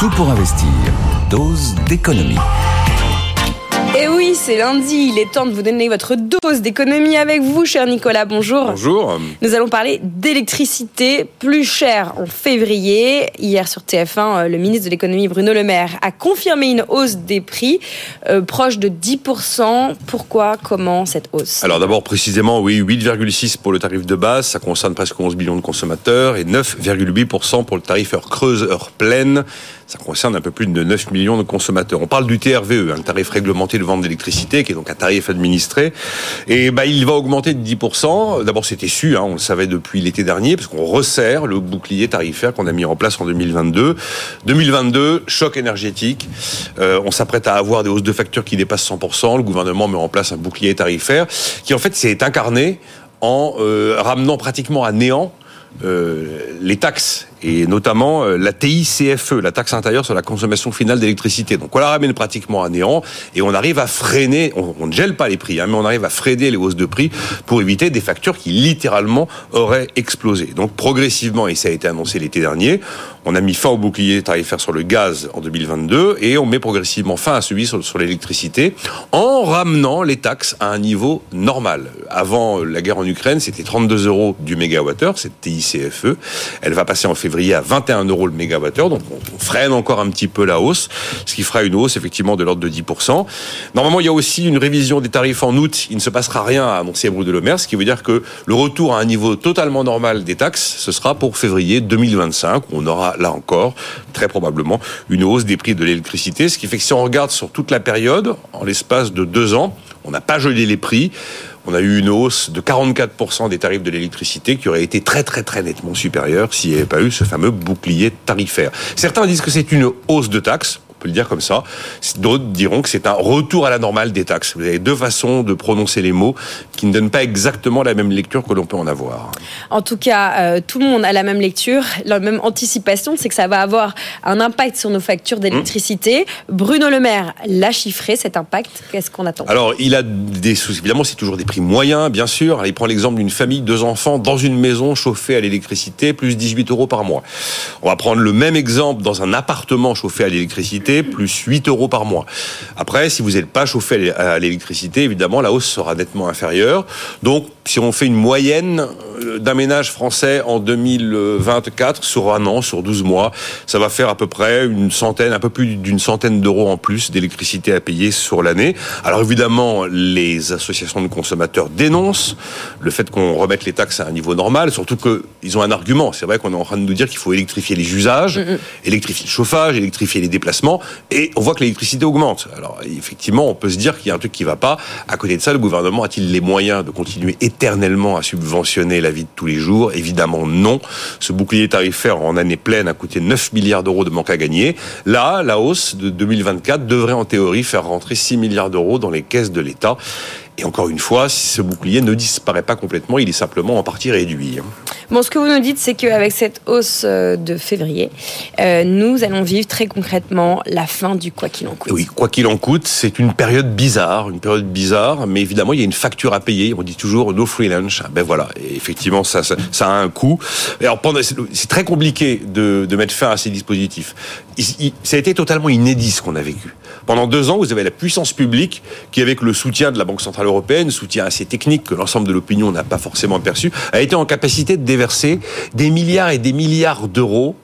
Tout pour investir. Dose d'économie. Oui, c'est lundi, il est temps de vous donner votre dose d'économie avec vous, cher Nicolas. Bonjour. Bonjour. Nous allons parler d'électricité plus chère en février. Hier sur TF1, euh, le ministre de l'économie Bruno Le Maire a confirmé une hausse des prix euh, proche de 10%. Pourquoi? Comment cette hausse? Alors d'abord précisément, oui, 8,6 pour le tarif de base, ça concerne presque 11 millions de consommateurs, et 9,8% pour le tarif heure creuse, heure pleine, ça concerne un peu plus de 9 millions de consommateurs. On parle du TRVE, un tarif réglementé de vente d'électricité, qui est donc un tarif administré, et bah, il va augmenter de 10%. D'abord c'était su, hein, on le savait depuis l'été dernier, parce qu'on resserre le bouclier tarifaire qu'on a mis en place en 2022. 2022, choc énergétique, euh, on s'apprête à avoir des hausses de factures qui dépassent 100%, le gouvernement met en place un bouclier tarifaire, qui en fait s'est incarné en euh, ramenant pratiquement à néant euh, les taxes et notamment euh, la TICFE, la taxe intérieure sur la consommation finale d'électricité. Donc on la ramène pratiquement à néant et on arrive à freiner, on, ne gèle pas les prix, hein, mais on arrive à freiner les hausses de prix pour éviter des factures qui littéralement auraient explosé. Donc progressivement, et ça a été annoncé l'été dernier, on a mis fin au bouclier tarifaire sur le gaz en 2022 et on met progressivement fin à celui sur, l'électricité en ramenant les taxes à un niveau normal. Avant la guerre en Ukraine, c'était 32 euros du mégawattheure, cette TICFE. Elle va passer en février à 21 euros le mégawattheure, donc on freine encore un petit peu la hausse, ce qui fera une hausse effectivement de l'ordre de 10%. Normalement, il y a aussi une révision des tarifs en août. Il ne se passera rien, à annoncer Bruno Le Maire, ce qui veut dire que le retour à un niveau totalement normal des taxes, ce sera pour février 2025. On aura là encore, très probablement, une hausse des prix de l'électricité, ce qui fait que si on regarde sur toute la période, en l'espace de deux ans, on n'a pas gelé les prix on a eu une hausse de 44% des tarifs de l'électricité qui aurait été très très très nettement supérieure s'il n'y avait pas eu ce fameux bouclier tarifaire. Certains disent que c'est une hausse de taxes peut le dire comme ça. D'autres diront que c'est un retour à la normale des taxes. Vous avez deux façons de prononcer les mots qui ne donnent pas exactement la même lecture que l'on peut en avoir. En tout cas, euh, tout le monde a la même lecture, la même anticipation, c'est que ça va avoir un impact sur nos factures d'électricité. Bruno Le Maire l'a chiffré, cet impact. Qu'est-ce qu'on attend? Alors, il a des soucis. Évidemment, c'est toujours des prix moyens, bien sûr. il prend l'exemple d'une famille, deux enfants, dans une maison chauffée à l'électricité, plus 18 euros par mois. On va prendre le même exemple dans un appartement chauffé à l'électricité plus 8 euros par mois. Après, si vous n'êtes pas chauffé à l'électricité, évidemment, la hausse sera nettement inférieure. Donc, si on fait une moyenne d'un ménage français en 2024 sur un an, sur 12 mois, ça va faire à peu près une centaine, un peu plus d'une centaine d'euros en plus d'électricité à payer sur l'année. Alors évidemment, les associations de consommateurs dénoncent le fait qu'on remette les taxes à un niveau normal, surtout qu'ils ont un argument. C'est vrai qu'on est en train de nous dire qu'il faut électrifier les usages, mm, mm. électrifier le chauffage, électrifier les déplacements, et on voit que l'électricité augmente. Alors effectivement, on peut se dire qu'il y a un truc qui ne va pas. À côté de ça, le gouvernement a-t-il les moyens de continuer éternellement à subventionner la de tous les jours Évidemment non. Ce bouclier tarifaire en année pleine a coûté 9 milliards d'euros de manque à gagner. Là, la hausse de 2024 devrait en théorie faire rentrer 6 milliards d'euros dans les caisses de l'État. Et encore une fois, si ce bouclier ne disparaît pas complètement, il est simplement en partie réduit. Bon, ce que vous nous dites, c'est qu'avec cette hausse euh, de février, euh, nous allons vivre très concrètement la fin du quoi qu'il en coûte. Oui, quoi qu'il en coûte, c'est une période bizarre, une période bizarre, mais évidemment, il y a une facture à payer. On dit toujours no free lunch. Ben voilà, effectivement, ça, ça, a un coût. Alors, c'est très compliqué de, mettre fin à ces dispositifs. ça a été totalement inédit ce qu'on a vécu. Pendant deux ans, vous avez la puissance publique qui, avec le soutien de la Banque centrale européenne, soutien assez technique que l'ensemble de l'opinion n'a pas forcément perçu, a été en capacité de déverser des milliards et des milliards d'euros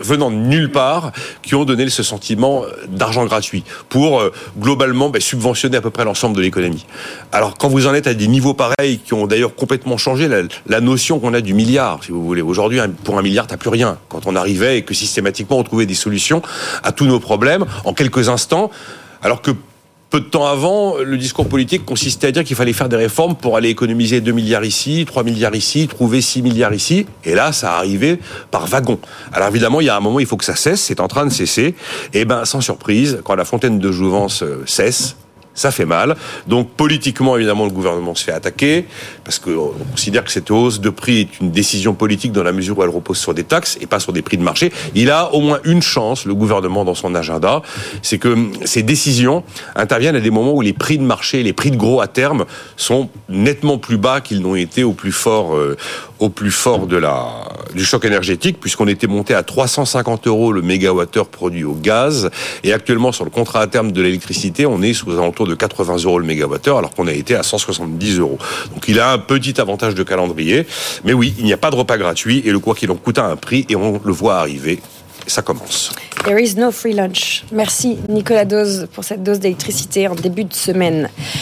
venant de nulle part, qui ont donné ce sentiment d'argent gratuit pour euh, globalement ben, subventionner à peu près l'ensemble de l'économie. Alors quand vous en êtes à des niveaux pareils qui ont d'ailleurs complètement changé la, notion qu'on a du milliard, si vous voulez. Aujourd'hui, pour un milliard, t'as plus rien. Quand on arrivait et que systématiquement on trouvait des solutions à tous nos problèmes en quelques instants, alors que peu de temps avant, le discours politique consistait à dire qu'il fallait faire des réformes pour aller économiser 2 milliards ici, 3 milliards ici, trouver 6 milliards ici. Et là, ça arrivait par wagon. Alors évidemment, il y a un moment, il faut que ça cesse. C'est en train de cesser. Et ben, sans surprise, quand la fontaine de jouvence euh, cesse, ça fait mal. Donc politiquement, évidemment, le gouvernement se fait attaquer parce qu'on considère que cette hausse de prix est une décision politique dans la mesure où elle repose sur des taxes et pas sur des prix de marché. Il a au moins une chance, le gouvernement, dans son agenda, c'est que ces décisions interviennent à des moments où les prix de marché, les prix de gros à terme sont nettement plus bas qu'ils n'ont été au plus fort, euh, au plus fort de la, du choc énergétique, puisqu'on était monté à 350 euros le mégawattheure produit au gaz. Et actuellement, sur le contrat à terme de l'électricité, on est sous aux de 80 euros le mégawattheure, alors qu'on a été à 170 euros. Donc il a un petit avantage de calendrier. Mais oui, il n'y a pas de repas gratuit et le quoi qu'il en coûte un prix et on le voit arriver. Ça commence. There is no free lunch. Merci Nicolas Dose pour cette dose d'électricité en début de semaine.